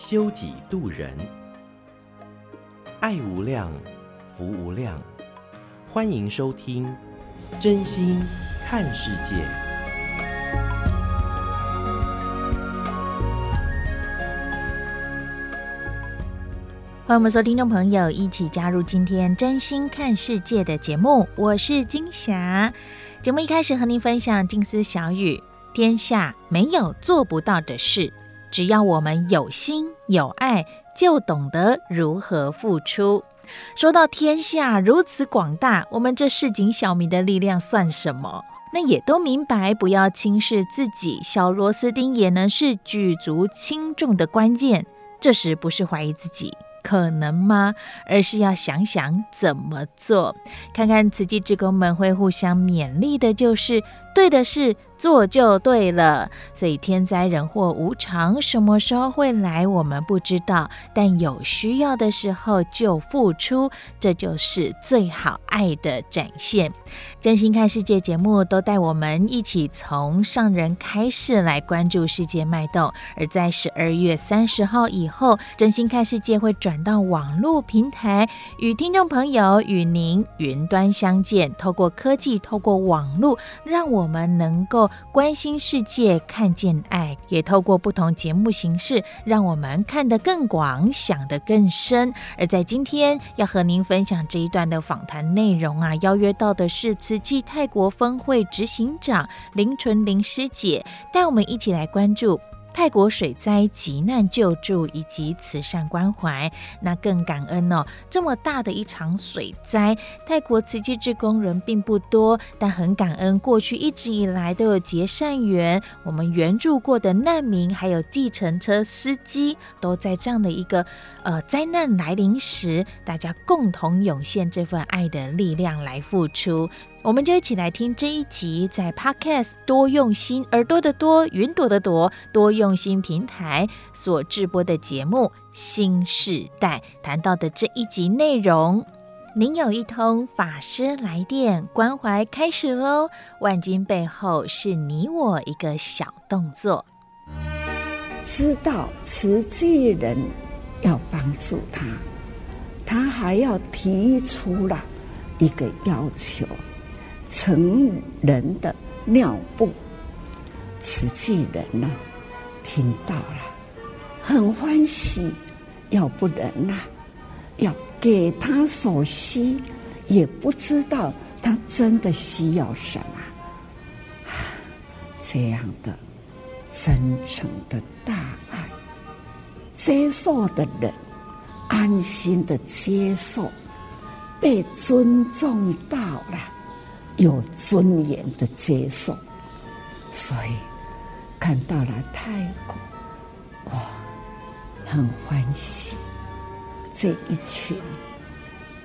修己度人，爱无量，福无量，欢迎收听真心看世界，欢迎我们所有听众朋友一起加入今天真心看世界的节目。我是金霞。节目一开始和您分享静思小语：天下没有做不到的事，只要我们有心有爱，就懂得如何付出。说到天下如此广大，我们这市井小民的力量算什么？那也都明白，不要轻视自己，小螺丝钉也能是举足轻重的关键。这时不是怀疑自己可能吗？而是要想想怎么做，看看慈济志工们会互相勉励的，就是对的事。做就对了，所以天灾人祸无常，什么时候会来我们不知道，但有需要的时候就付出，这就是最好爱的展现。真心看世界节目都带我们一起从上人开始来关注世界脉动，而在十二月三十号以后，真心看世界会转到网络平台，与听众朋友与您云端相见，透过科技，透过网络，让我们能够。关心世界，看见爱，也透过不同节目形式，让我们看得更广，想得更深。而在今天要和您分享这一段的访谈内容啊，邀约到的是慈济泰国分会执行长林纯玲师姐，带我们一起来关注。泰国水灾急难救助以及慈善关怀，那更感恩哦！这么大的一场水灾，泰国慈济志工人并不多，但很感恩，过去一直以来都有结善缘。我们援助过的难民，还有计程车司机，都在这样的一个呃灾难来临时，大家共同涌现这份爱的力量来付出。我们就一起来听这一集，在 Podcast 多用心耳朵的多云朵的朵多用心平台所制播的节目《新世代》谈到的这一集内容。您有一通法师来电，关怀开始喽！万金背后是你我一个小动作。知道慈济人要帮助他，他还要提出了一个要求。成人的尿布，慈济人呢、听到了，很欢喜，要不然呐、要给他所需，也不知道他真的需要什么，这样的真诚的大爱，接受的人安心的接受，被尊重到了。有尊严的接受，所以看到了泰国，哇，很欢喜。这一群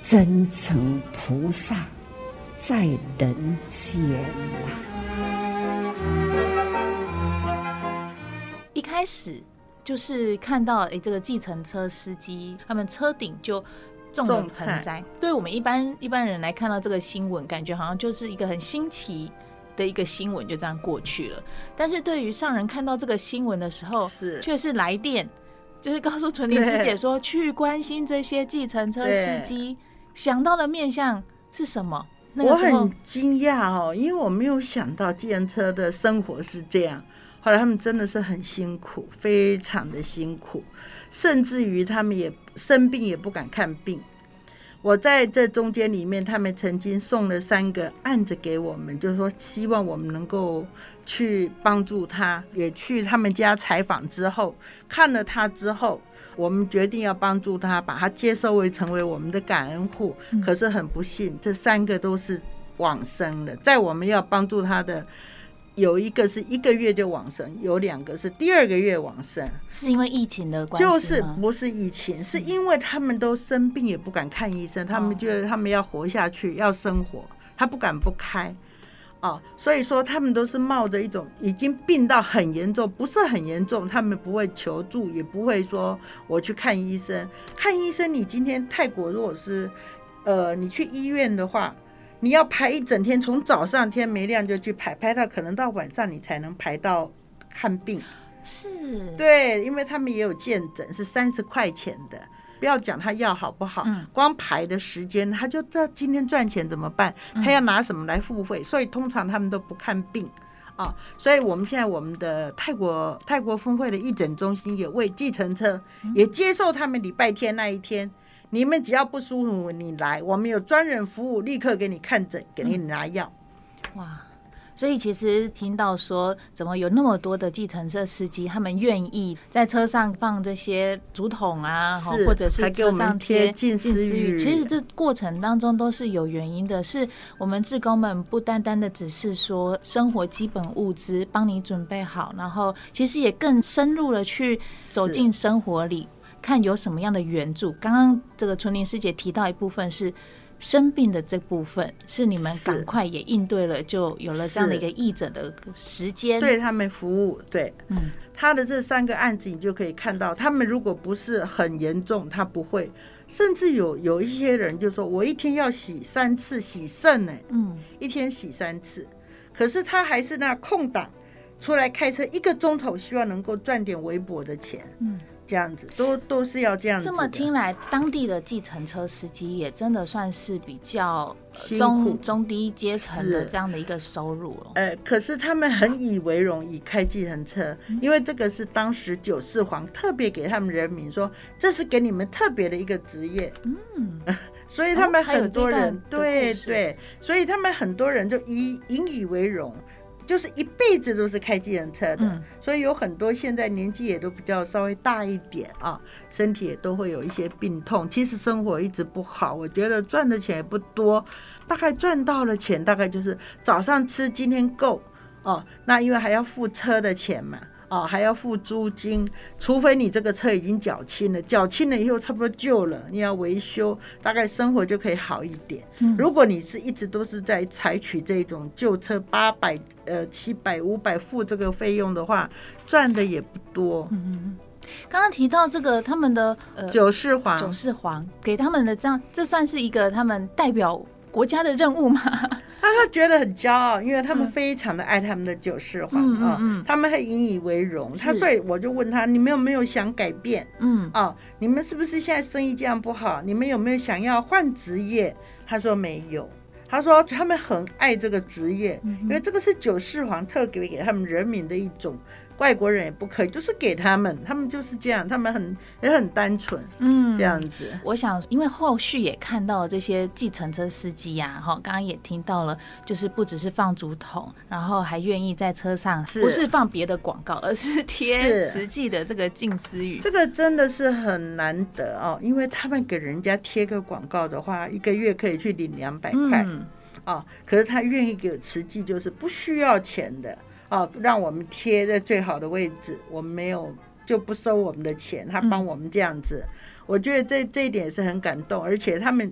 真诚菩萨在人间啊！一开始就是看到哎，这个计程车司机他们车顶就。中了盆栽，对我们一般一般人来看到这个新闻，感觉好像就是一个很新奇的一个新闻，就这样过去了。但是对于上人看到这个新闻的时候，是却是来电，就是告诉纯玲师姐说，去关心这些计程车司机，想到的面向是什么？那个、我很惊讶哦，因为我没有想到计程车的生活是这样。后来他们真的是很辛苦，非常的辛苦。甚至于他们也生病也不敢看病。我在这中间里面，他们曾经送了三个案子给我们，就是说希望我们能够去帮助他。也去他们家采访之后，看了他之后，我们决定要帮助他，把他接收为成为我们的感恩户。可是很不幸，这三个都是往生了，在我们要帮助他的有一个是一个月就往生，有两个是第二个月往生，是因为疫情的关系就是不是疫情，是因为他们都生病也不敢看医生，他们觉得他们要活下去，要生活，他不敢不开。哦，所以说他们都是冒着一种已经病到很严重，不是很严重，他们不会求助，也不会说我去看医生。看医生，你今天泰国如果是，呃，你去医院的话，你要排一整天，从早上天没亮就去排，排到可能到晚上你才能排到看病。是，对，因为他们也有见诊，是三十块钱的。不要讲他药好不好，嗯、光排的时间，他就知道今天赚钱怎么办，他要拿什么来付费，嗯、所以通常他们都不看病啊。所以我们现在我们的泰国泰国分会的义诊中心也为计程车，嗯、也接受他们礼拜天那一天，你们只要不舒服，你来，我们有专人服务，立刻给你看诊，给你拿药。嗯、哇。所以其实听到说，怎么有那么多的计程车司机，他们愿意在车上放这些竹筒啊，或者是车上贴近思语。其实这过程当中都是有原因的，是我们志工们不单单的只是说生活基本物资帮你准备好，然后其实也更深入的去走进生活里，看有什么样的援助。刚刚这个纯林师姐提到一部分是。生病的这部分是你们赶快也应对了，就有了这样的一个义诊的时间，对他们服务。对，嗯，他的这三个案子，你就可以看到，他们如果不是很严重，他不会。甚至有有一些人就说，我一天要洗三次洗肾呢，嗯，一天洗三次，可是他还是那空档出来开车一个钟头，希望能够赚点微薄的钱，嗯。这样子都都是要这样子。这么听来，当地的计程车司机也真的算是比较中苦中低阶层的这样的一个收入了。呃，可是他们很以为荣，以开计程车，嗯、因为这个是当时九世皇特别给他们人民说，这是给你们特别的一个职业。嗯，所以他们很多人、哦、对对，所以他们很多人就以引以为荣。就是一辈子都是开计程车的，嗯、所以有很多现在年纪也都比较稍微大一点啊，身体也都会有一些病痛。其实生活一直不好，我觉得赚的钱也不多，大概赚到了钱，大概就是早上吃今天够哦、啊，那因为还要付车的钱嘛。哦，还要付租金，除非你这个车已经缴清了，缴清了以后差不多旧了，你要维修，大概生活就可以好一点。嗯、如果你是一直都是在采取这种旧车八百、呃七百、五百付这个费用的话，赚的也不多。嗯嗯。刚刚提到这个他们的呃九世皇，九世皇给他们的这样，这算是一个他们代表国家的任务吗？他他觉得很骄傲，因为他们非常的爱他们的九世皇啊，他们还引以为荣。他所以我就问他：你们有没有想改变？嗯啊，你们是不是现在生意这样不好？你们有没有想要换职业？他说没有。他说他们很爱这个职业，因为这个是九世皇特给给他们人民的一种。外国人也不可以，就是给他们，他们就是这样，他们很也很单纯，嗯，这样子。我想，因为后续也看到了这些计程车司机呀，哈，刚刚也听到了，就是不只是放竹筒，然后还愿意在车上，是不是放别的广告，而是贴实际的这个近思语。这个真的是很难得哦，因为他们给人家贴个广告的话，一个月可以去领两百块，嗯，哦，可是他愿意给慈济，就是不需要钱的。哦，让我们贴在最好的位置，我们没有就不收我们的钱，他帮我们这样子，嗯、我觉得这这一点是很感动，而且他们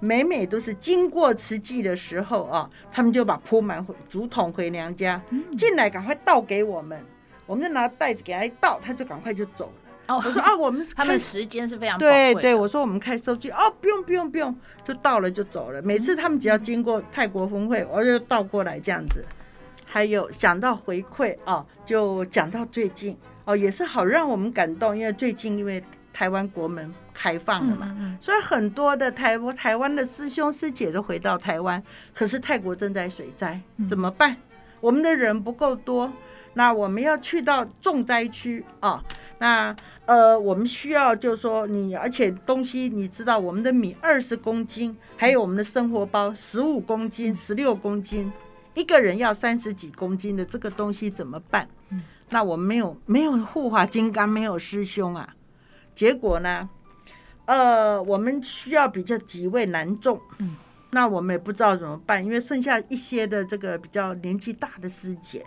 每每都是经过慈济的时候啊，他们就把铺满竹筒回娘家，进来赶快倒给我们，我们就拿袋子给他一倒，他就赶快就走了。哦，我说啊，我们 他们时间是非常对对，我说我们开收据哦，不用不用不用，就到了就走了。每次他们只要经过泰国峰会，我就倒过来这样子。还有讲到回馈啊，就讲到最近哦，也是好让我们感动，因为最近因为台湾国门开放了嘛，嗯嗯、所以很多的台湾台湾的师兄师姐都回到台湾，可是泰国正在水灾，怎么办？我们的人不够多，那我们要去到重灾区啊，那呃，我们需要就是说你，而且东西你知道，我们的米二十公斤，还有我们的生活包十五公斤、十六公斤。一个人要三十几公斤的这个东西怎么办？嗯、那我没有没有护法金刚，没有师兄啊。结果呢，呃，我们需要比较几位男众，那我们也不知道怎么办，因为剩下一些的这个比较年纪大的师姐，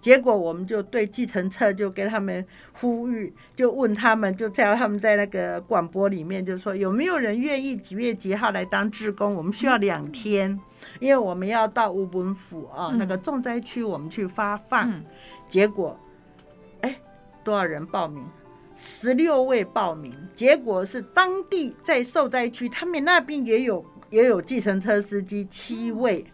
结果我们就对计程车就跟他们呼吁，就问他们，就叫他们在那个广播里面就说有没有人愿意几月几号来当志工？我们需要两天，因为我们要到乌本府啊那个重灾区，我们去发放。嗯、结果，哎，多少人报名？十六位报名。结果是当地在受灾区，他们那边也有也有计程车司机七位。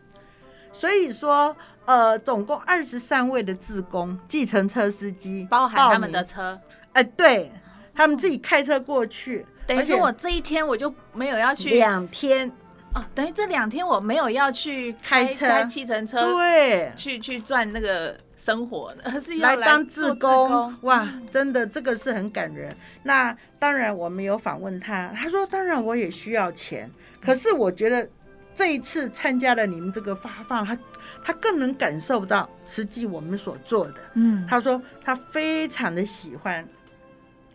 所以说，呃，总共二十三位的志工，计程车司机，包含他们的车，哎、呃，对，他们自己开车过去。等于说我这一天我就没有要去两天哦，等于这两天我没有要去开开车开计程车，对，去去赚那个生活，而 是要来当志工。哇，嗯、真的这个是很感人。那当然，我们有访问他，他说：“当然我也需要钱，可是我觉得。”这一次参加了你们这个发放，他他更能感受到实际我们所做的。嗯，他说他非常的喜欢，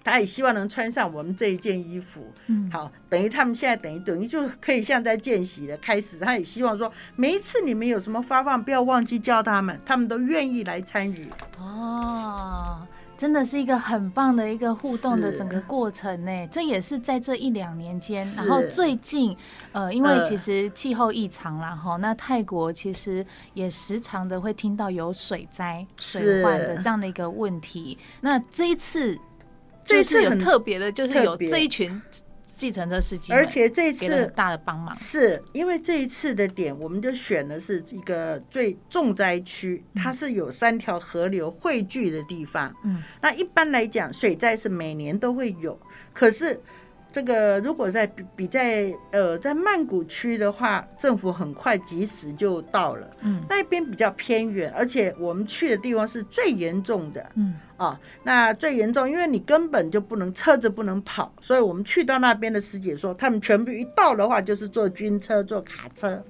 他也希望能穿上我们这一件衣服。嗯，好，等于他们现在等于等于就可以像在见习的开始。他也希望说，每一次你们有什么发放，不要忘记叫他们，他们都愿意来参与。哦。真的是一个很棒的一个互动的整个过程呢，这也是在这一两年间，然后最近，呃，因为其实气候异常了哈，那泰国其实也时常的会听到有水灾、水患的这样的一个问题。那这一次，这一次很特别的，就是有这一群。计程车司机，而且这次很大的帮忙，是因为这一次的点，我们就选的是一个最重灾区，它是有三条河流汇聚的地方。嗯，那一般来讲，水灾是每年都会有，可是。这个如果在比比在呃在曼谷区的话，政府很快及时就到了。嗯，那边比较偏远，而且我们去的地方是最严重的。嗯，啊，那最严重，因为你根本就不能车子不能跑，所以我们去到那边的师姐说，他们全部一到的话就是坐军车、坐卡车。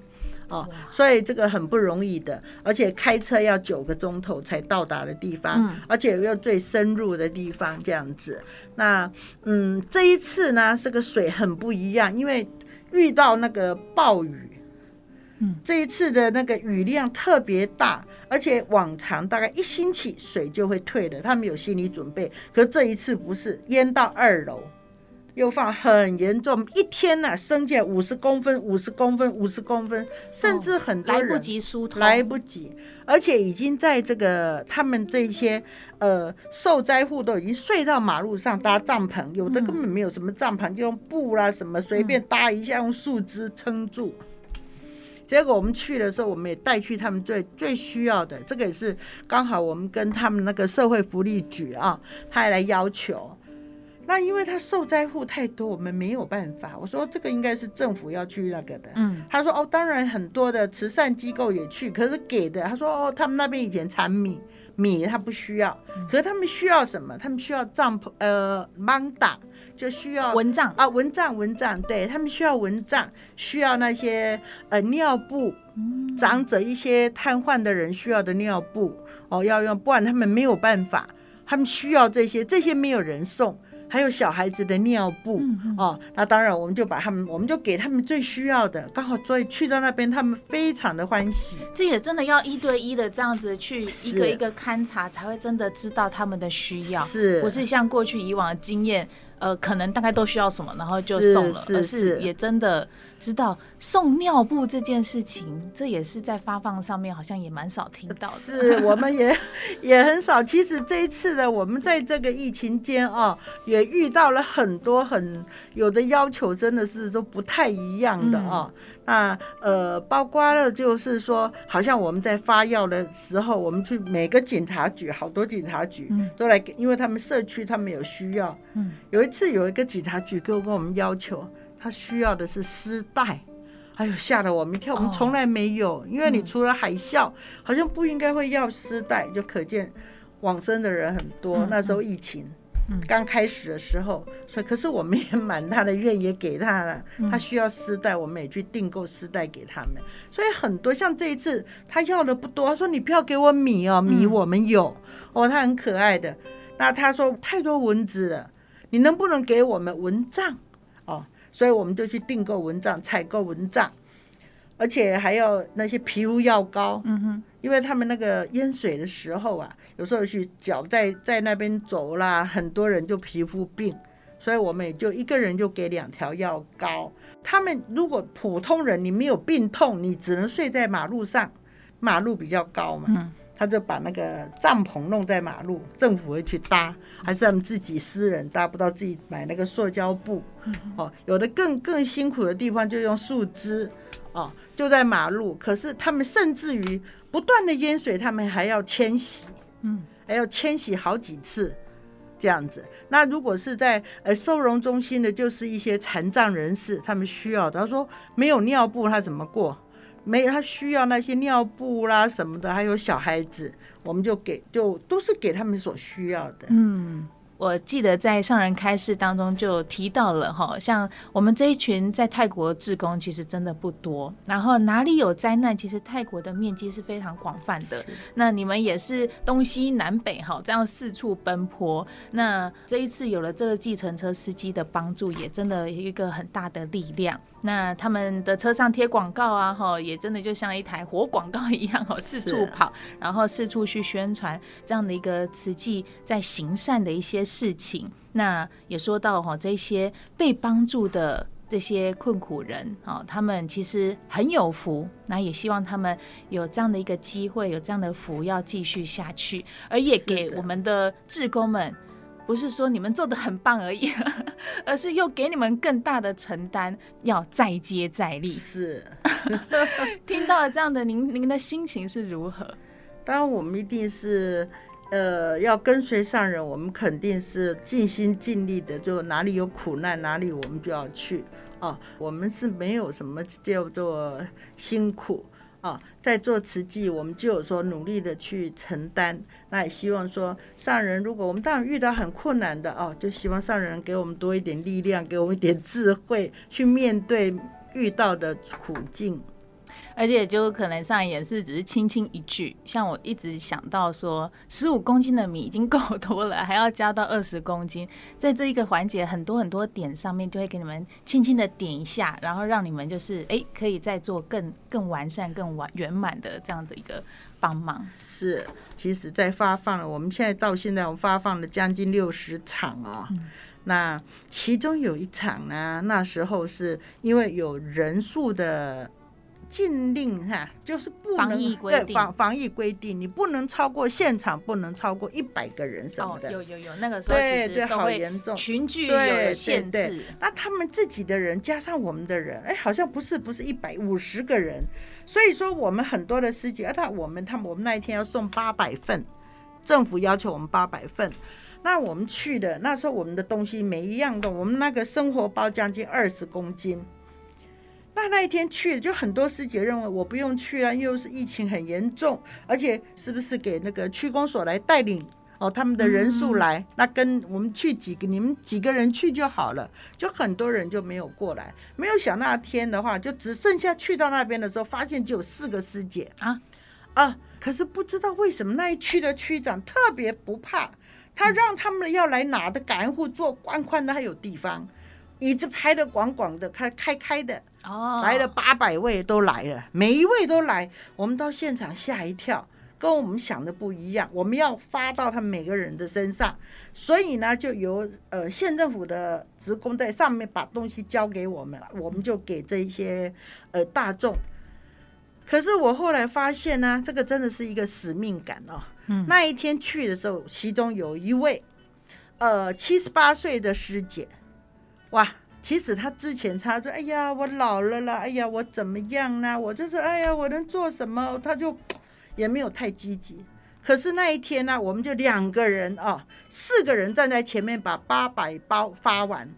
哦，所以这个很不容易的，而且开车要九个钟头才到达的地方，嗯、而且又最深入的地方这样子。那嗯，这一次呢，这个水很不一样，因为遇到那个暴雨，嗯，这一次的那个雨量特别大，而且往常大概一星期水就会退了，他们有心理准备，可这一次不是，淹到二楼。又放很严重，一天呢、啊，升降五十公分，五十公分，五十公分，甚至很多人、哦、来不及疏通，来不及，而且已经在这个他们这些呃受灾户都已经睡到马路上搭帐篷，有的根本没有什么帐篷，嗯、就用布啦什么随便搭一下，用树枝撑住。结果我们去的时候，我们也带去他们最最需要的，这个也是刚好我们跟他们那个社会福利局啊，他也来要求。那因为他受灾户太多，我们没有办法。我说这个应该是政府要去那个的。嗯，他说哦，当然很多的慈善机构也去，可是给的。他说哦，他们那边以前产米，米他不需要，可是他们需要什么？他们需要帐篷，呃，芒打就需要蚊帐啊，蚊帐，蚊帐，对他们需要蚊帐，需要那些呃尿布，长者一些瘫痪的人需要的尿布哦，要用，不然他们没有办法，他们需要这些，这些没有人送。还有小孩子的尿布、哦，那当然我们就把他们，我们就给他们最需要的，刚好所以去到那边，他们非常的欢喜。这也真的要一对一的这样子去一个一个勘察，才会真的知道他们的需要，是不是像过去以往的经验？呃，可能大概都需要什么，然后就送了，是是是，而是也真的知道送尿布这件事情，这也是在发放上面好像也蛮少听到的。是，我们也 也很少。其实这一次的我们在这个疫情间啊，也遇到了很多很有的要求，真的是都不太一样的啊。嗯那呃，包括了就是说，好像我们在发药的时候，我们去每个警察局，好多警察局都来给，因为他们社区他们有需要。嗯，有一次有一个警察局跟跟我们要求，他需要的是丝带，哎呦，吓得我们一跳，我们从来没有，因为你除了海啸，好像不应该会要丝带，就可见往生的人很多。那时候疫情。刚开始的时候，所以可是我们也满他的愿，也给他了。他需要丝带，我们也去订购丝带给他们。所以很多像这一次，他要的不多。他说：“你不要给我米哦，米我们有哦。”他很可爱的。那他说太多蚊子了，你能不能给我们蚊帐哦？所以我们就去订购蚊帐，采购蚊帐。而且还要那些皮肤药膏，嗯哼，因为他们那个淹水的时候啊，有时候去脚在在那边走啦，很多人就皮肤病，所以我们也就一个人就给两条药膏。他们如果普通人你没有病痛，你只能睡在马路上，马路比较高嘛。嗯他就把那个帐篷弄在马路，政府会去搭，还是他们自己私人搭不到，自己买那个塑胶布。哦，有的更更辛苦的地方就用树枝，哦，就在马路。可是他们甚至于不断的淹水，他们还要迁徙，嗯，还要迁徙好几次，这样子。那如果是在呃收容中心的，就是一些残障人士，他们需要的。他说没有尿布，他怎么过？没，他需要那些尿布啦什么的，还有小孩子，我们就给，就都是给他们所需要的。嗯。我记得在上人开示当中就提到了哈，像我们这一群在泰国志工其实真的不多，然后哪里有灾难，其实泰国的面积是非常广泛的。那你们也是东西南北哈这样四处奔波，那这一次有了这个计程车司机的帮助，也真的一个很大的力量。那他们的车上贴广告啊，哈，也真的就像一台活广告一样哦，四处跑，然后四处去宣传这样的一个慈济在行善的一些事情，那也说到哈，这些被帮助的这些困苦人啊，他们其实很有福，那也希望他们有这样的一个机会，有这样的福要继续下去，而也给我们的志工们，不是说你们做的很棒而已，而是又给你们更大的承担，要再接再厉。是，听到了这样的您，您的心情是如何？当然，我们一定是。呃，要跟随上人，我们肯定是尽心尽力的。就哪里有苦难，哪里我们就要去啊。我们是没有什么叫做辛苦啊，在做慈济，我们就有说努力的去承担。那也希望说上人，如果我们当然遇到很困难的哦，就希望上人给我们多一点力量，给我们一点智慧，去面对遇到的苦境。而且就可能上也是只是轻轻一句，像我一直想到说，十五公斤的米已经够多了，还要加到二十公斤，在这一个环节很多很多点上面，就会给你们轻轻的点一下，然后让你们就是哎、欸，可以再做更更完善、更完圆满的这样的一个帮忙。是，其实，在发放了，我们现在到现在，我们发放了将近六十场啊、哦。嗯、那其中有一场呢，那时候是因为有人数的。禁令哈，就是不能防疫规定，防防疫规定，你不能超过现场不能超过一百个人什么的。哦，有有有，那个时候其实都会严重，群聚有限制。对对对，那他们自己的人加上我们的人，哎，好像不是不是一百五十个人，所以说我们很多的司机，啊，他我们他们我们那一天要送八百份，政府要求我们八百份，那我们去的那时候我们的东西每一样的，我们那个生活包将近二十公斤。那那一天去了，就很多师姐认为我不用去了，又是疫情很严重，而且是不是给那个区公所来带领哦，他们的人数来，嗯、那跟我们去几个，你们几个人去就好了，就很多人就没有过来。没有想那天的话，就只剩下去到那边的时候，发现只有四个师姐啊啊！可是不知道为什么那一区的区长特别不怕，他让他们要来拿的感恩户坐宽宽的，还有地方。椅子排的广广的，开开开的，哦，来了八百位都来了，每一位都来，我们到现场吓一跳，跟我们想的不一样，我们要发到他们每个人的身上，所以呢，就由呃县政府的职工在上面把东西交给我们，我们就给这些呃大众。可是我后来发现呢，这个真的是一个使命感哦。嗯，那一天去的时候，其中有一位呃七十八岁的师姐。哇，其实他之前他说：“哎呀，我老了啦，哎呀，我怎么样呢？我就是哎呀，我能做什么？”他就也没有太积极。可是那一天呢，我们就两个人啊，四个人站在前面把八百包发完，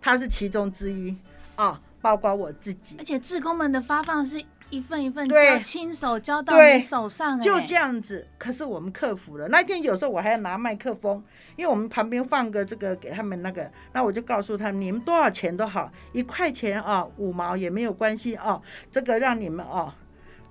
他是其中之一啊，包括我自己。而且志工们的发放是。一份一份交，亲手交到你手上，就这样子。可是我们克服了。那天有时候我还要拿麦克风，因为我们旁边放个这个给他们那个，那我就告诉他们，你们多少钱都好，一块钱啊，五毛也没有关系啊，这个让你们哦，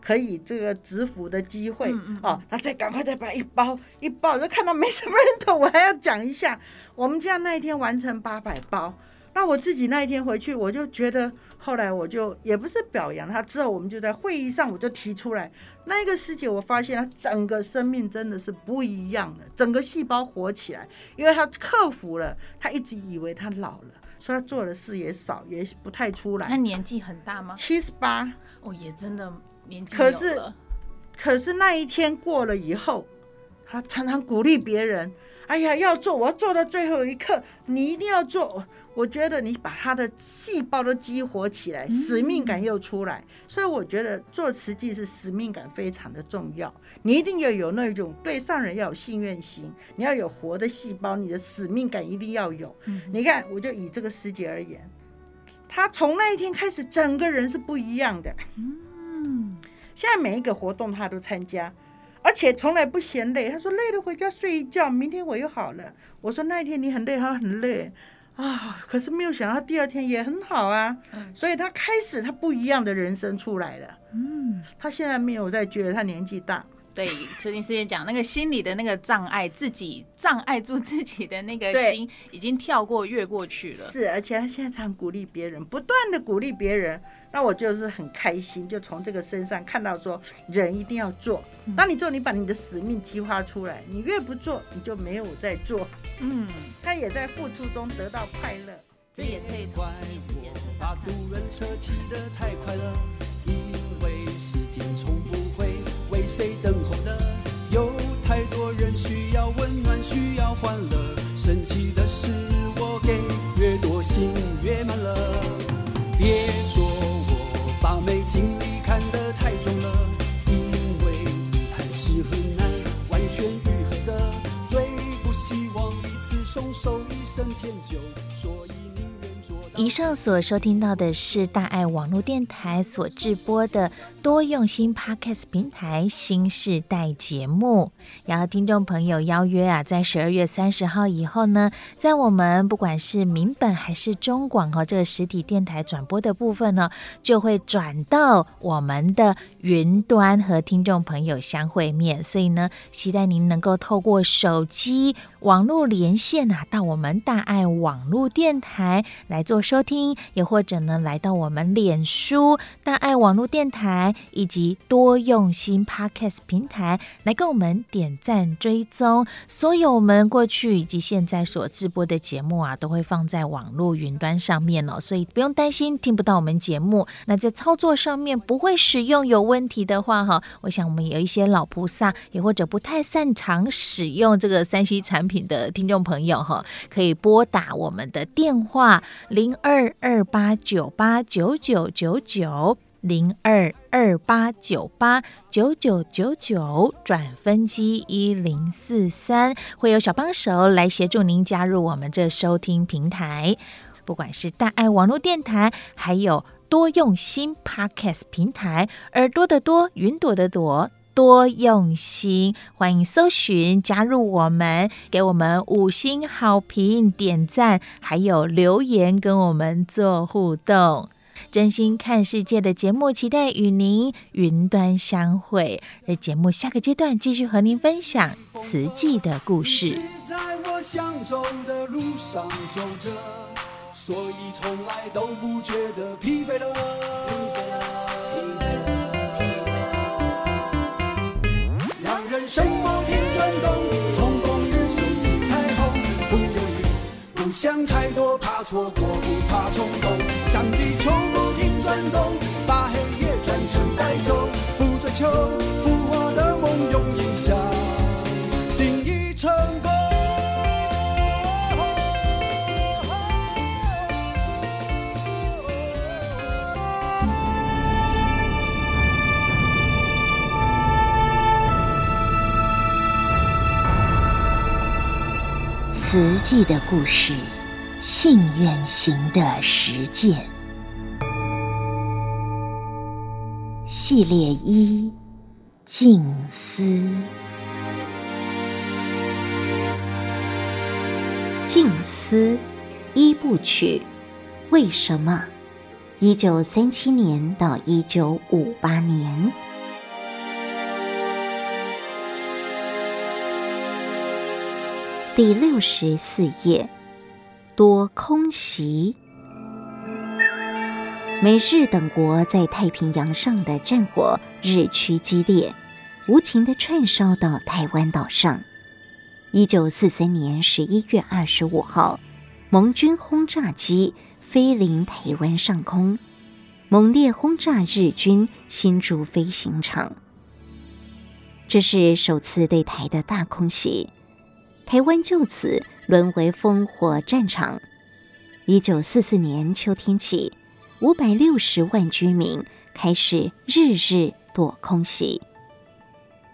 可以这个植福的机会哦。那再赶快再把一包一包，就看到没什么人头，我还要讲一下，我们家那一天完成八百包。那我自己那一天回去，我就觉得，后来我就也不是表扬他，之后我们就在会议上，我就提出来，那一个师姐，我发现她整个生命真的是不一样的，整个细胞活起来，因为她克服了，她一直以为她老了，所以她做的事也少，也不太出来。她年纪很大吗？七十八。哦，也真的年纪。可是，可是那一天过了以后，他常常鼓励别人。哎呀，要做，我要做到最后一刻，你一定要做。我觉得你把他的细胞都激活起来，使命感又出来，所以我觉得做慈济是使命感非常的重要。你一定要有那种对上人要有信愿心，你要有活的细胞，你的使命感一定要有。你看，我就以这个师姐而言，她从那一天开始，整个人是不一样的。嗯，现在每一个活动她都参加。而且从来不嫌累，他说累了回家睡一觉，明天我又好了。我说那一天你很累，他很累啊，可是没有想到第二天也很好啊。所以他开始他不一样的人生出来了。嗯，他现在没有再觉得他年纪大。对，最近师姐讲那个心理的那个障碍，自己障碍住自己的那个心，已经跳过越过去了。是，而且他现在常鼓励别人，不断的鼓励别人。那我就是很开心，就从这个身上看到说，人一定要做。当你做，你把你的使命激发出来，你越不做，你就没有在做。嗯，他也在付出中得到快乐。这也可以从把渡人车骑得太快了，因为时间从不会为谁等候的，有太多人需要温暖，需要欢乐。以。上所收听到的是大爱网络电台所制播的。多用心 Podcast 平台新世代节目，然后听众朋友邀约啊，在十二月三十号以后呢，在我们不管是民本还是中广和这个实体电台转播的部分呢，就会转到我们的云端和听众朋友相会面。所以呢，期待您能够透过手机网络连线啊，到我们大爱网络电台来做收听，也或者呢，来到我们脸书大爱网络电台。以及多用心 Podcast 平台来跟我们点赞追踪，所有我们过去以及现在所直播的节目啊，都会放在网络云端上面了，所以不用担心听不到我们节目。那在操作上面不会使用有问题的话，哈，我想我们有一些老菩萨，也或者不太擅长使用这个三 C 产品的听众朋友，哈，可以拨打我们的电话零二二八九八九九九九。零二二八九八九九九九转分机一零四三，会有小帮手来协助您加入我们这收听平台。不管是大爱网络电台，还有多用心 Podcast 平台，耳朵的多，云朵的朵，多用心，欢迎搜寻加入我们，给我们五星好评、点赞，还有留言跟我们做互动。真心看世界的节目，期待与您云端相会。而节目下个阶段继续和您分享慈济的故事。在我想走的路上走着，所以从来都不觉得疲惫了。想太多，怕错过，不怕冲动，向地球不停。转动，把黑夜转成白昼，不追求浮华的梦，用影像慈济的故事，信愿行的实践。系列一：静思。静思一部曲。为什么？一九三七年到一九五八年。第六十四页。多空袭。美日等国在太平洋上的战火日趋激烈，无情地串烧到台湾岛上。一九四三年十一月二十五号，盟军轰炸机飞临台湾上空，猛烈轰炸日军新竹飞行场。这是首次对台的大空袭，台湾就此沦为烽火战场。一九四四年秋天起，五百六十万居民开始日日躲空袭。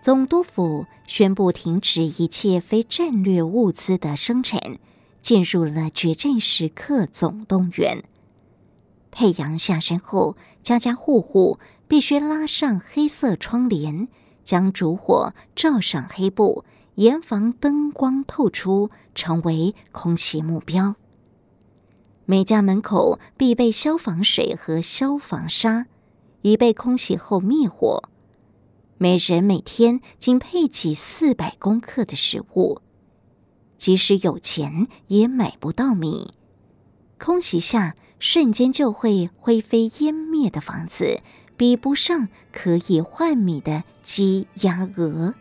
总督府宣布停止一切非战略物资的生产，进入了决战时刻总动员。太阳下山后，家家户户必须拉上黑色窗帘，将烛火罩上黑布，严防灯光透出，成为空袭目标。每家门口必备消防水和消防沙，以备空袭后灭火。每人每天仅配给四百公克的食物，即使有钱也买不到米。空袭下瞬间就会灰飞烟灭的房子，比不上可以换米的鸡鸭鹅。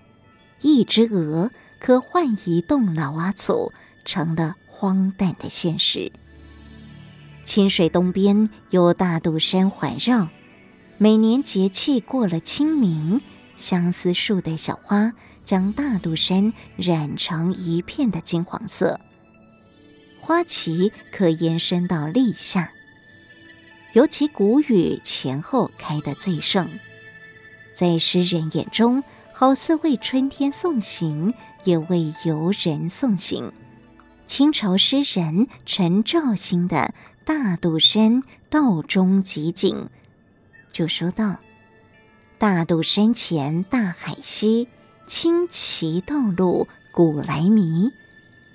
一只鹅可换一栋老阿祖，成了荒诞的现实。清水东边有大肚山环绕，每年节气过了清明，相思树的小花将大肚山染成一片的金黄色，花期可延伸到立夏。尤其谷雨前后开得最盛，在诗人眼中，好似为春天送行，也为游人送行。清朝诗人陈肇兴的。大肚山道中集锦，就说道：“大肚山前大海西，青旗道路古来迷。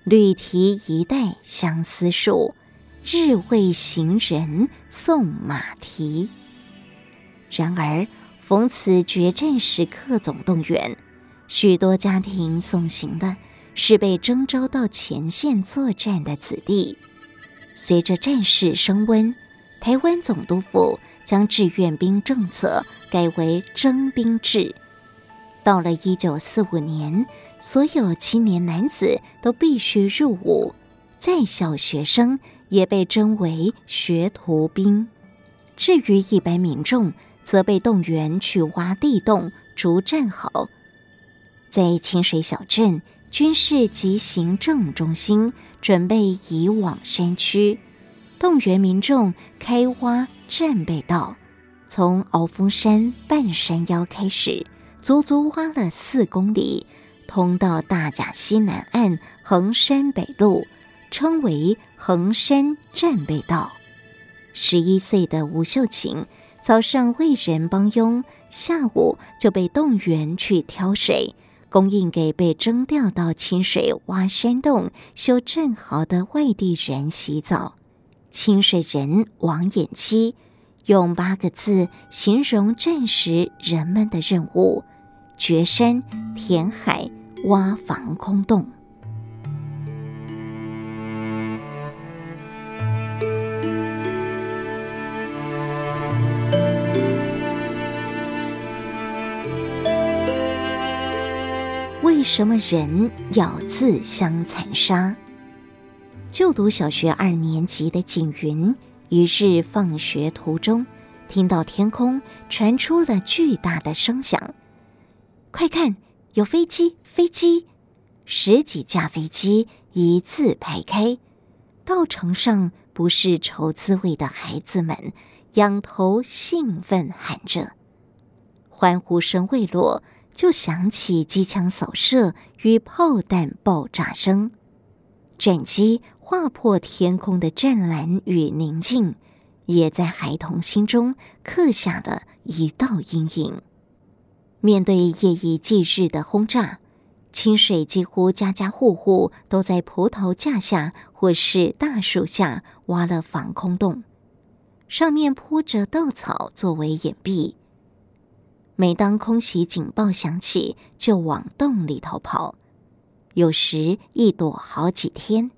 绿堤一带相思树，日为行人送马蹄。”然而，逢此决战时刻总动员，许多家庭送行的是被征召到前线作战的子弟。随着战事升温，台湾总督府将志愿兵政策改为征兵制。到了一九四五年，所有青年男子都必须入伍，在校学生也被征为学徒兵。至于一般民众，则被动员去挖地洞、筑战壕。在清水小镇军事及行政中心。准备移往山区，动员民众开挖战备道，从鳌峰山半山腰开始，足足挖了四公里，通到大甲溪南岸横山北路，称为横山战备道。十一岁的吴秀琴早上为人帮佣，下午就被动员去挑水。供应给被征调到清水挖山洞、修战壕的外地人洗澡。清水人王衍基用八个字形容战时人们的任务：掘山、填海、挖防空洞。什么人要自相残杀？就读小学二年级的景云，一日放学途中，听到天空传出了巨大的声响。快看，有飞机！飞机！十几架飞机一字排开，道城上不是愁滋味的孩子们，仰头兴奋喊着，欢呼声未落。就响起机枪扫射与炮弹爆炸声，战机划破天空的湛蓝与宁静，也在孩童心中刻下了一道阴影。面对夜以继日的轰炸，清水几乎家家户户都在葡萄架下或是大树下挖了防空洞，上面铺着稻草作为掩蔽。每当空袭警报响起，就往洞里头跑，有时一躲好几天。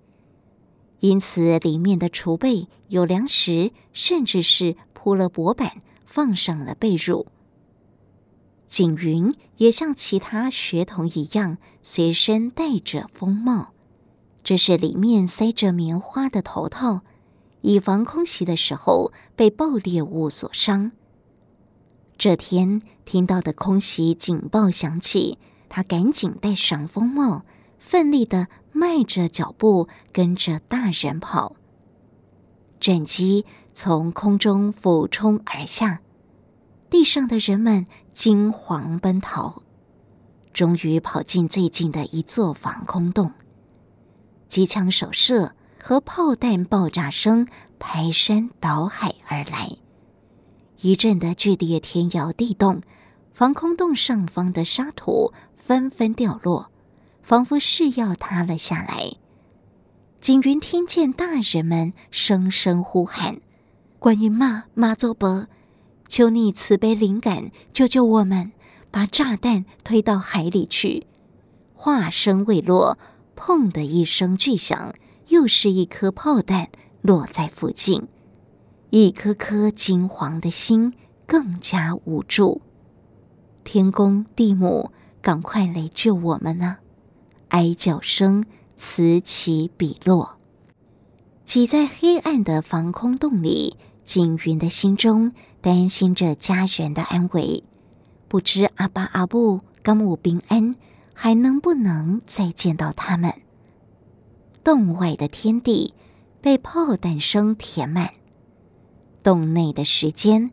因此，里面的储备有粮食，甚至是铺了薄板，放上了被褥。景云也像其他学童一样，随身带着风帽，这是里面塞着棉花的头套，以防空袭的时候被爆裂物所伤。这天听到的空袭警报响起，他赶紧戴上风帽，奋力地迈着脚步跟着大人跑。战机从空中俯冲而下，地上的人们。惊惶奔逃，终于跑进最近的一座防空洞。机枪手射和炮弹爆炸声排山倒海而来，一阵的剧烈天摇地动，防空洞上方的沙土纷纷掉落，仿佛是要塌了下来。景云听见大人们声声呼喊：“观音妈，妈祖伯。”求你慈悲灵感，救救我们！把炸弹推到海里去。话声未落，砰的一声巨响，又是一颗炮弹落在附近。一颗颗金黄的心更加无助。天公地母，赶快来救我们啊！哀叫声此起彼落，挤在黑暗的防空洞里，景云的心中。担心着家人的安危，不知阿爸阿母敢有平安，还能不能再见到他们？洞外的天地被炮弹声填满，洞内的时间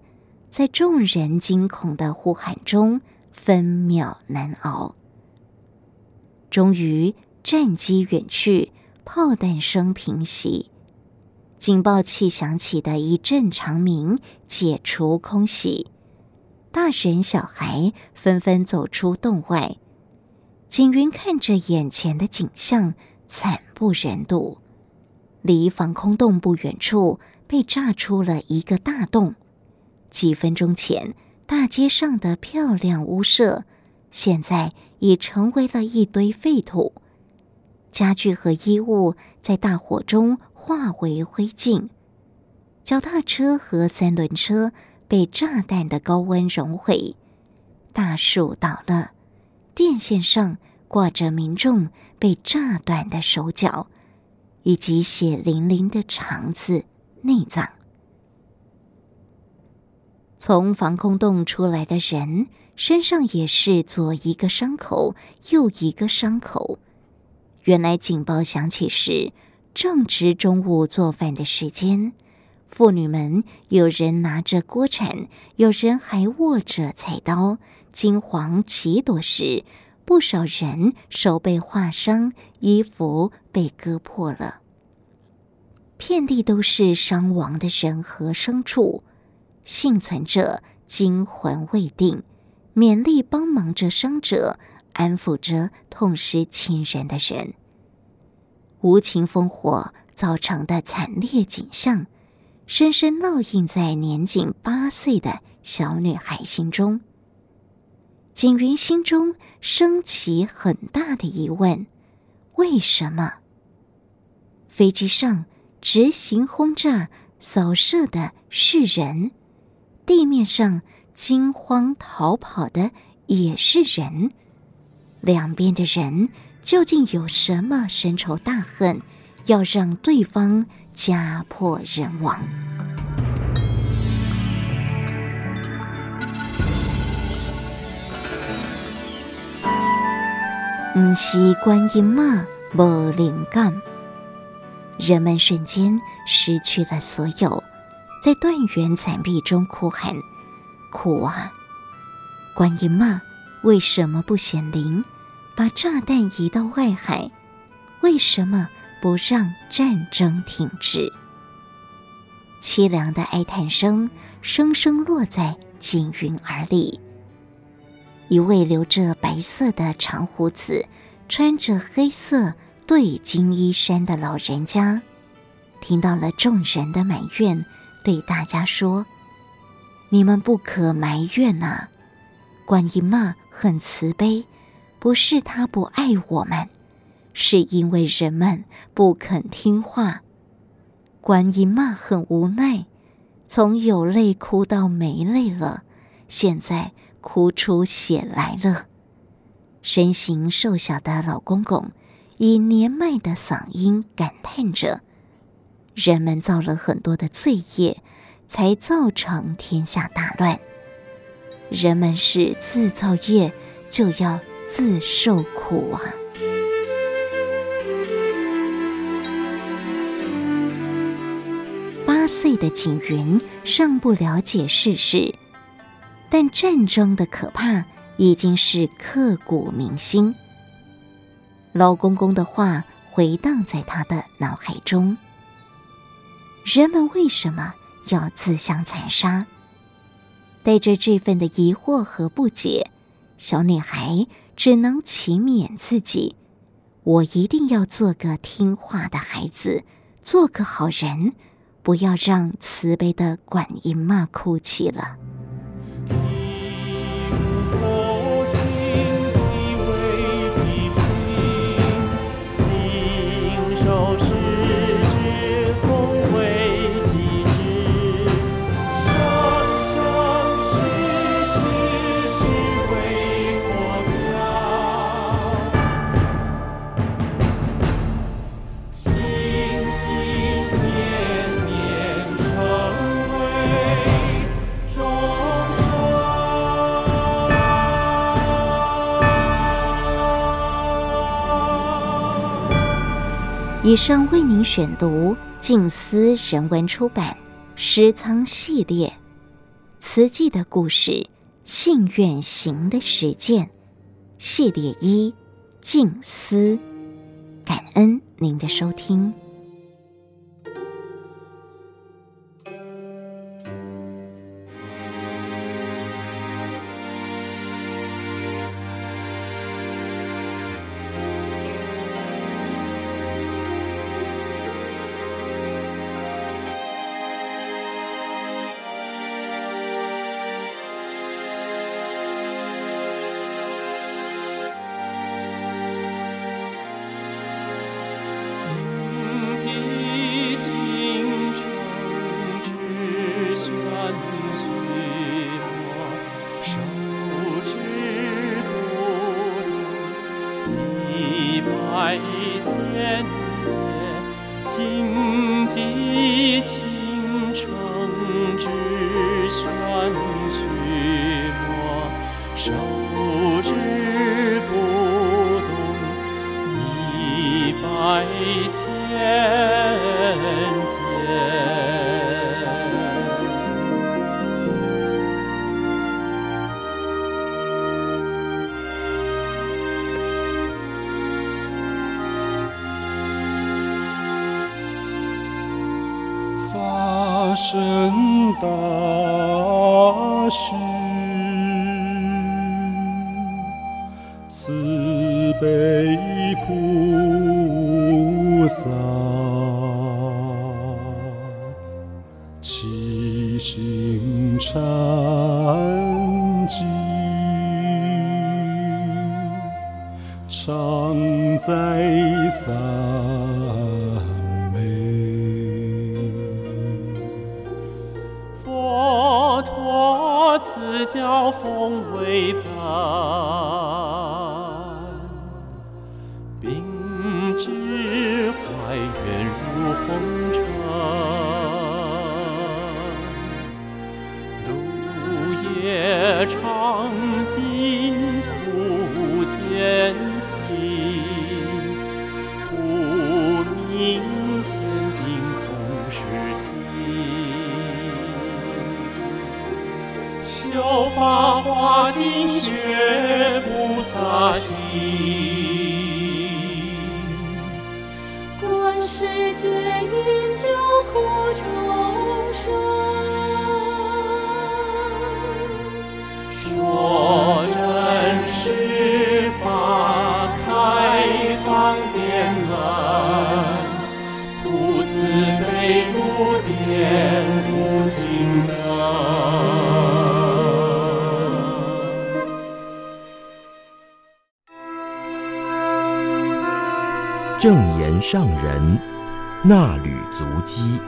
在众人惊恐的呼喊中分秒难熬。终于，战机远去，炮弹声平息。警报器响起的一阵长鸣，解除空袭。大人小孩纷纷走出洞外。景云看着眼前的景象，惨不忍睹。离防空洞不远处被炸出了一个大洞。几分钟前，大街上的漂亮屋舍，现在已成为了一堆废土。家具和衣物在大火中。化为灰烬，脚踏车和三轮车被炸弹的高温熔毁，大树倒了，电线上挂着民众被炸断的手脚，以及血淋淋的肠子、内脏。从防空洞出来的人身上也是左一个伤口，右一个伤口。原来警报响起时，正值中午做饭的时间，妇女们有人拿着锅铲，有人还握着菜刀，惊惶起躲时，不少人手被划伤，衣服被割破了，遍地都是伤亡的人和牲畜，幸存者惊魂未定，勉力帮忙着伤者，安抚着痛失亲人的人。无情烽火造成的惨烈景象，深深烙印在年仅八岁的小女孩心中。景云心中升起很大的疑问：为什么飞机上执行轰炸扫射的是人，地面上惊慌逃跑的也是人，两边的人？究竟有什么深仇大恨，要让对方家破人亡？不是观音妈没灵感，人们瞬间失去了所有，在断垣残壁中哭喊：“苦啊！观音妈为什么不显灵？”把炸弹移到外海，为什么不让战争停止？凄凉的哀叹声声声落在景云耳里。一位留着白色的长胡子、穿着黑色对襟衣衫的老人家，听到了众人的埋怨，对大家说：“你们不可埋怨呐、观音妈很慈悲。”不是她不爱我们，是因为人们不肯听话。观音妈很无奈，从有泪哭到没泪了，现在哭出血来了。身形瘦小的老公公以年迈的嗓音感叹着：“人们造了很多的罪业，才造成天下大乱。人们是自造业，就要自受苦啊！”八岁的景云尚不了解世事，但战争的可怕已经是刻骨铭心。老公公的话回荡在他的脑海中：人们为什么要自相残杀？带着这份的疑惑和不解，小女孩只能勤勉自己：我一定要做个听话的孩子，做个好人。不要让慈悲的观音妈哭泣了。以上为您选读静思人文出版《诗仓系列》词记的故事，信愿行的实践系列一静思，感恩您的收听。生大事，慈悲菩萨，起心禅机，常在三。证上人那吕足迹。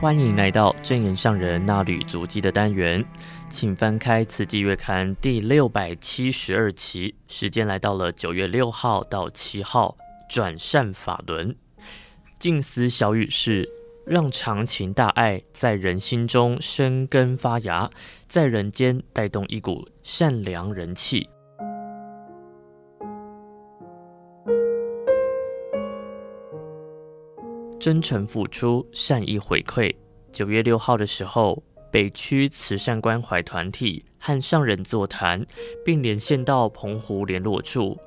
欢迎来到真言上人那履足迹的单元，请翻开《此季月刊》第六百七十二期，时间来到了九月六号到七号，转善法轮。静思小语是让长情大爱在人心中生根发芽，在人间带动一股善良人气。真诚付出，善意回馈。九月六号的时候，北区慈善关怀团体和上人座谈，并连线到澎湖联络处。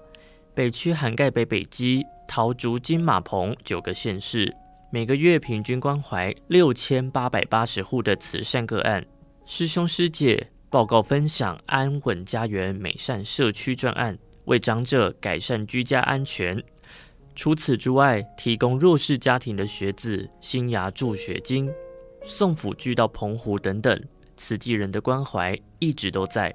北区涵盖北北基、桃竹、金马澎九个县市，每个月平均关怀六千八百八十户的慈善个案。师兄师姐报告分享安稳家园美善社区专案，为长者改善居家安全。除此之外，提供弱势家庭的学子新芽助学金、送辅具到澎湖等等，慈济人的关怀一直都在。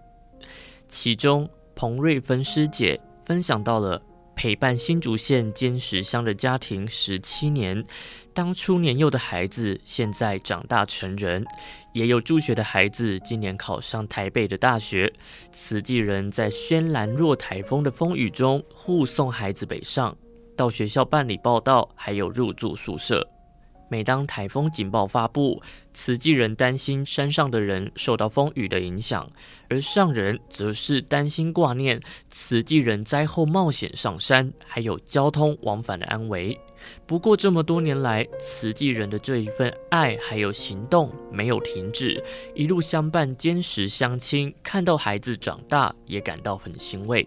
其中，彭瑞芬师姐分享到了陪伴新竹县坚石乡的家庭十七年，当初年幼的孩子现在长大成人，也有助学的孩子今年考上台北的大学。慈济人在轩岚若台风的风雨中护送孩子北上。到学校办理报到，还有入住宿舍。每当台风警报发布，慈济人担心山上的人受到风雨的影响，而上人则是担心挂念慈济人灾后冒险上山，还有交通往返的安危。不过这么多年来，慈济人的这一份爱还有行动没有停止，一路相伴坚实相亲，看到孩子长大，也感到很欣慰。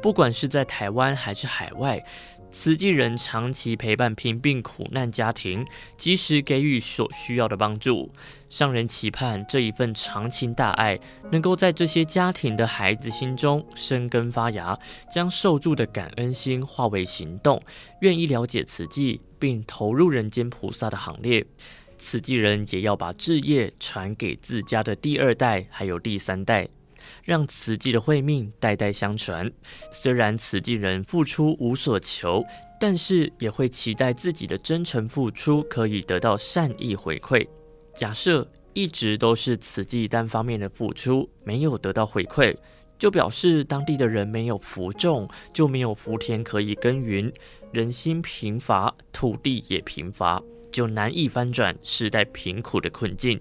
不管是在台湾还是海外。慈济人长期陪伴贫病苦难家庭，及时给予所需要的帮助。上人期盼这一份长情大爱，能够在这些家庭的孩子心中生根发芽，将受助的感恩心化为行动，愿意了解慈济，并投入人间菩萨的行列。慈济人也要把志业传给自家的第二代，还有第三代。让慈济的惠命代代相传。虽然慈济人付出无所求，但是也会期待自己的真诚付出可以得到善意回馈。假设一直都是慈济单方面的付出，没有得到回馈，就表示当地的人没有福种，就没有福田可以耕耘，人心贫乏，土地也贫乏，就难以翻转世代贫苦的困境。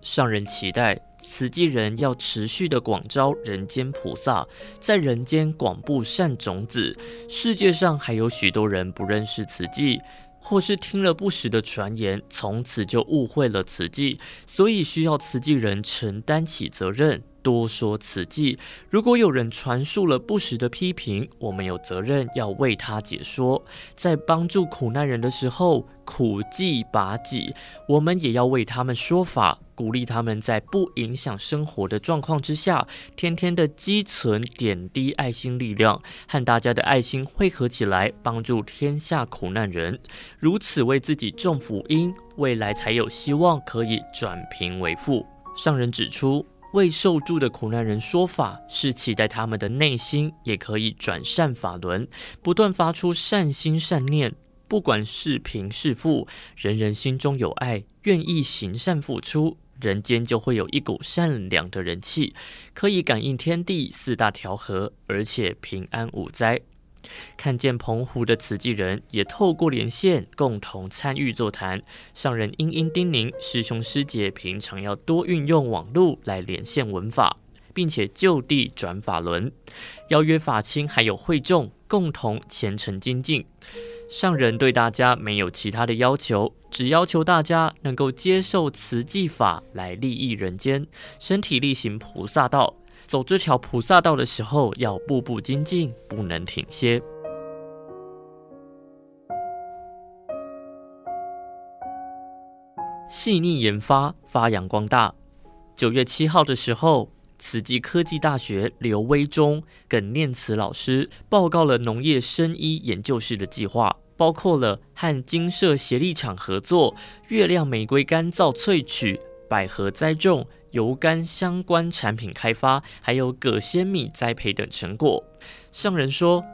上人期待。慈济人要持续的广招人间菩萨，在人间广布善种子。世界上还有许多人不认识慈济，或是听了不实的传言，从此就误会了慈济，所以需要慈济人承担起责任。多说慈济，如果有人传述了不实的批评，我们有责任要为他解说。在帮助苦难人的时候，苦计拔己，我们也要为他们说法，鼓励他们在不影响生活的状况之下，天天的积存点滴爱心力量，和大家的爱心汇合起来，帮助天下苦难人。如此为自己种福音，未来才有希望可以转贫为富。上人指出。为受助的苦难人说法，是期待他们的内心也可以转善法轮，不断发出善心善念。不管是贫是富，人人心中有爱，愿意行善付出，人间就会有一股善良的人气，可以感应天地四大调和，而且平安无灾。看见澎湖的慈济人也透过连线共同参与座谈，上人殷殷叮咛师兄师姐平常要多运用网络来连线闻法，并且就地转法轮，邀约法亲还有会众共同虔诚精进。上人对大家没有其他的要求，只要求大家能够接受慈济法来利益人间，身体力行菩萨道。走这条菩萨道的时候，要步步精进，不能停歇。细腻研发，发扬光大。九月七号的时候，慈济科技大学刘威忠耿念慈老师报告了农业生医研究室的计划，包括了和金社协力厂合作月亮玫瑰干燥萃取、百合栽种。油柑相关产品开发，还有葛仙米栽培等成果。上人说，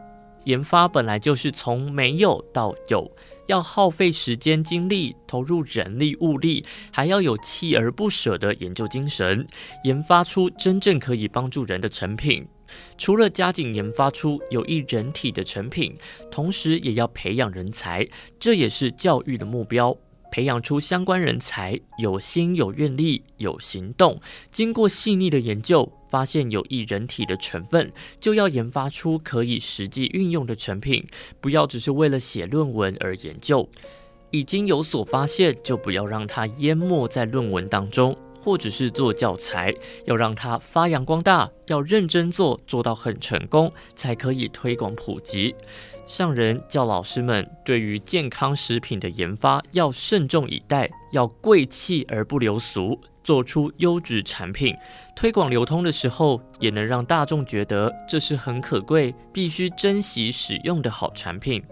研发本来就是从没有到有，要耗费时间精力，投入人力物力，还要有锲而不舍的研究精神，研发出真正可以帮助人的成品。除了加紧研发出有益人体的成品，同时也要培养人才，这也是教育的目标。培养出相关人才，有心、有愿力、有行动。经过细腻的研究，发现有益人体的成分，就要研发出可以实际运用的成品，不要只是为了写论文而研究。已经有所发现，就不要让它淹没在论文当中。或者是做教材，要让它发扬光大，要认真做，做到很成功，才可以推广普及。上人教老师们对于健康食品的研发要慎重以待，要贵气而不流俗，做出优质产品，推广流通的时候，也能让大众觉得这是很可贵、必须珍惜使用的好产品。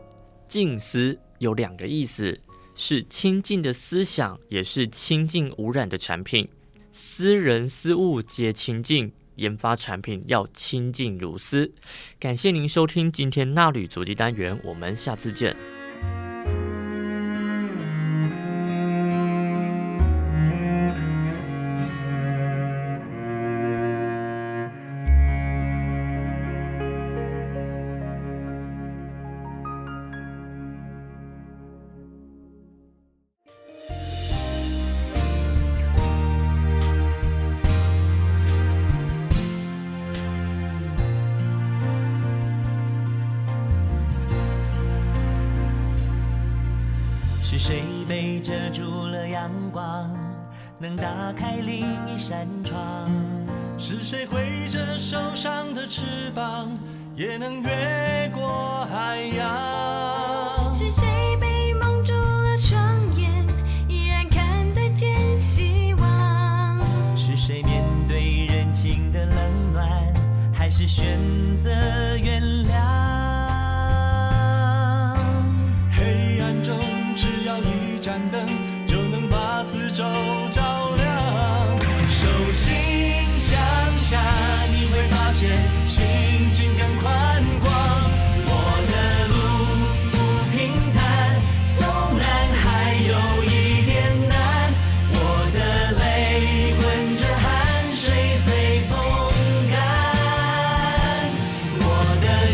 净思有两个意思，是清净的思想，也是清净无染的产品。思人思物皆清净，研发产品要清净如斯。感谢您收听今天纳履足迹单元，我们下次见。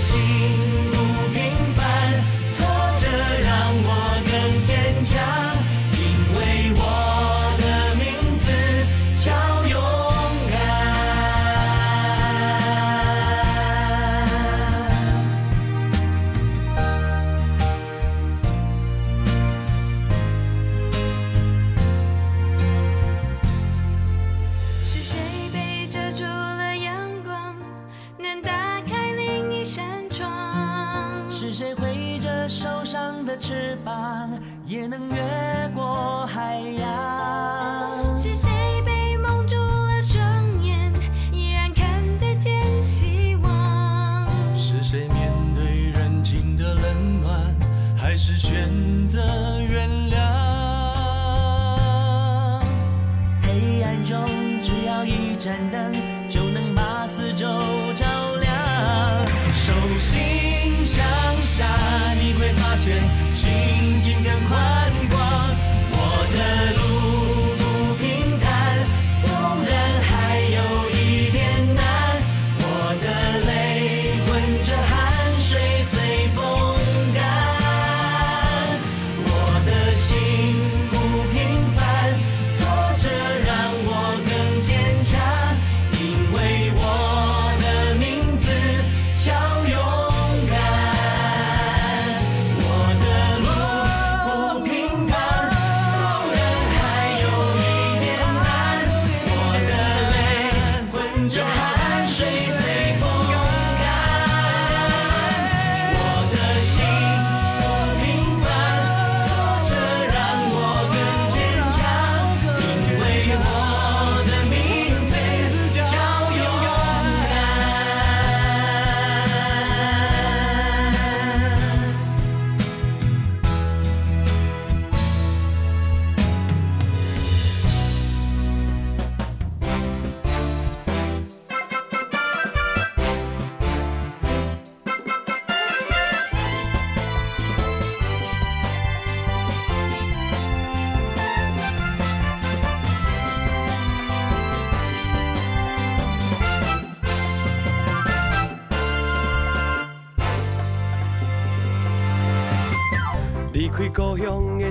心。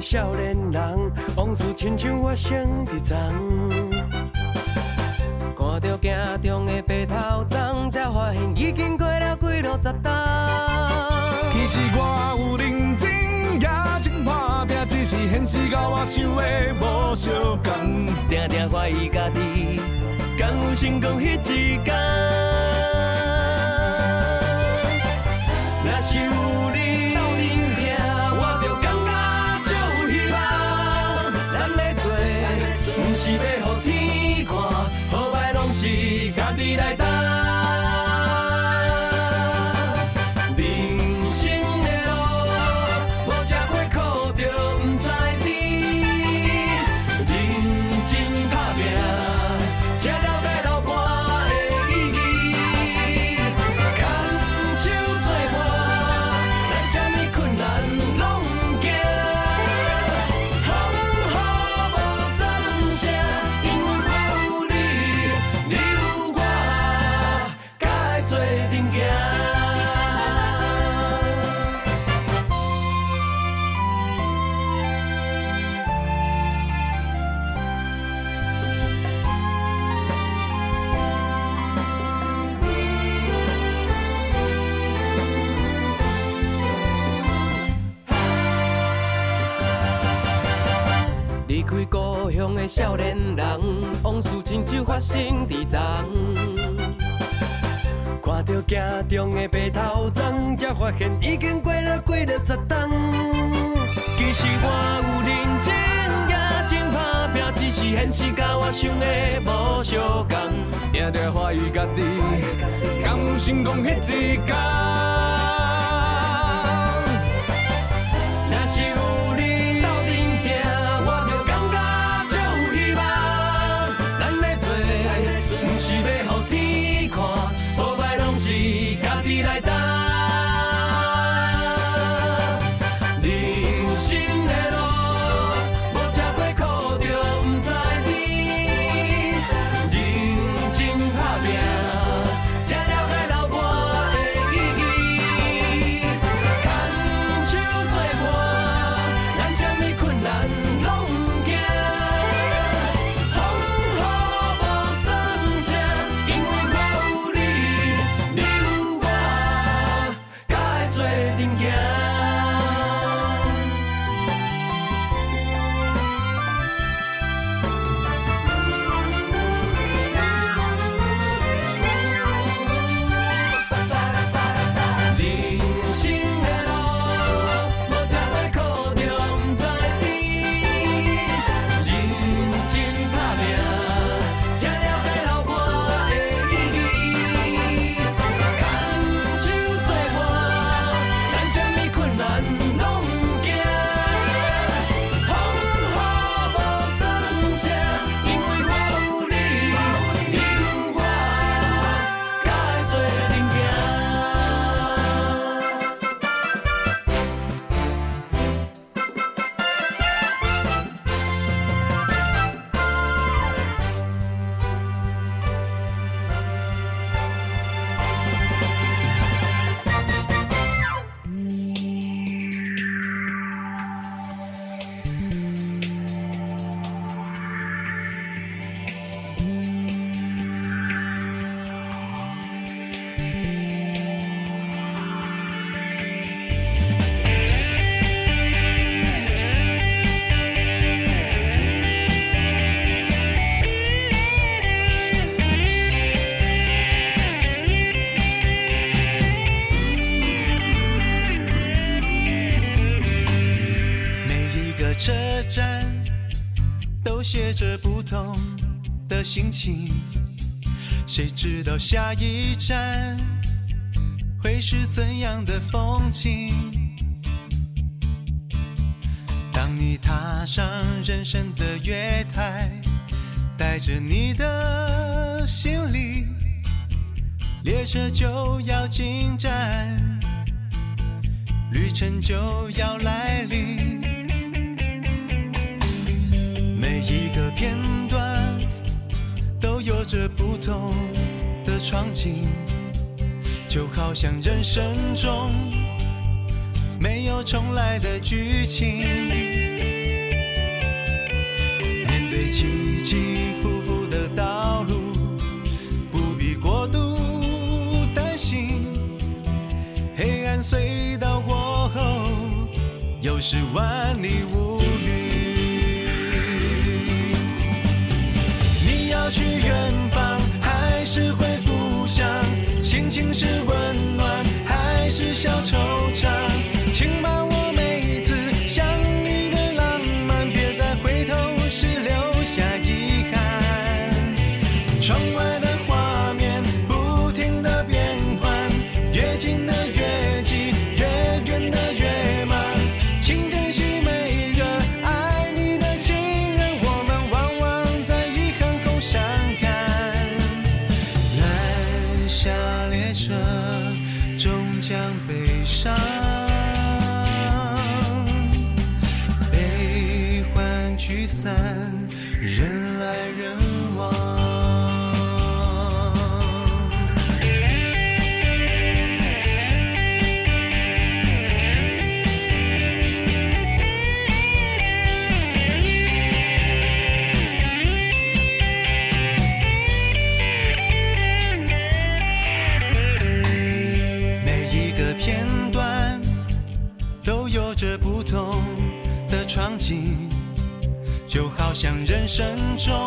少年人，往事亲像我生伫昨。看着镜中的白头鬃，才发现已经过了几落十冬。其实我有认真，也真打拼，只是现实甲我想的无相共。定定怀疑家己，敢有成功迄一天？若是有你是家己少年人，往事亲像发生伫昨。看着镜中的白头鬃，才发现已经过了几落十冬。其实我有认真，也真打拼，只是现实甲我想的无相共。定定怀疑家己，敢有成功迄一天？谁知道下一站会是怎样的风景？当你踏上人生的月台，带着你的行李，列车就要进站。旅程就要来临，每一个片段着不同的场景就好像人生中没有重来的剧情。面对起起伏伏的道路不必过度担心。黑暗隧道过后又是万里无云你要去远情是温暖还是小丑？慎重。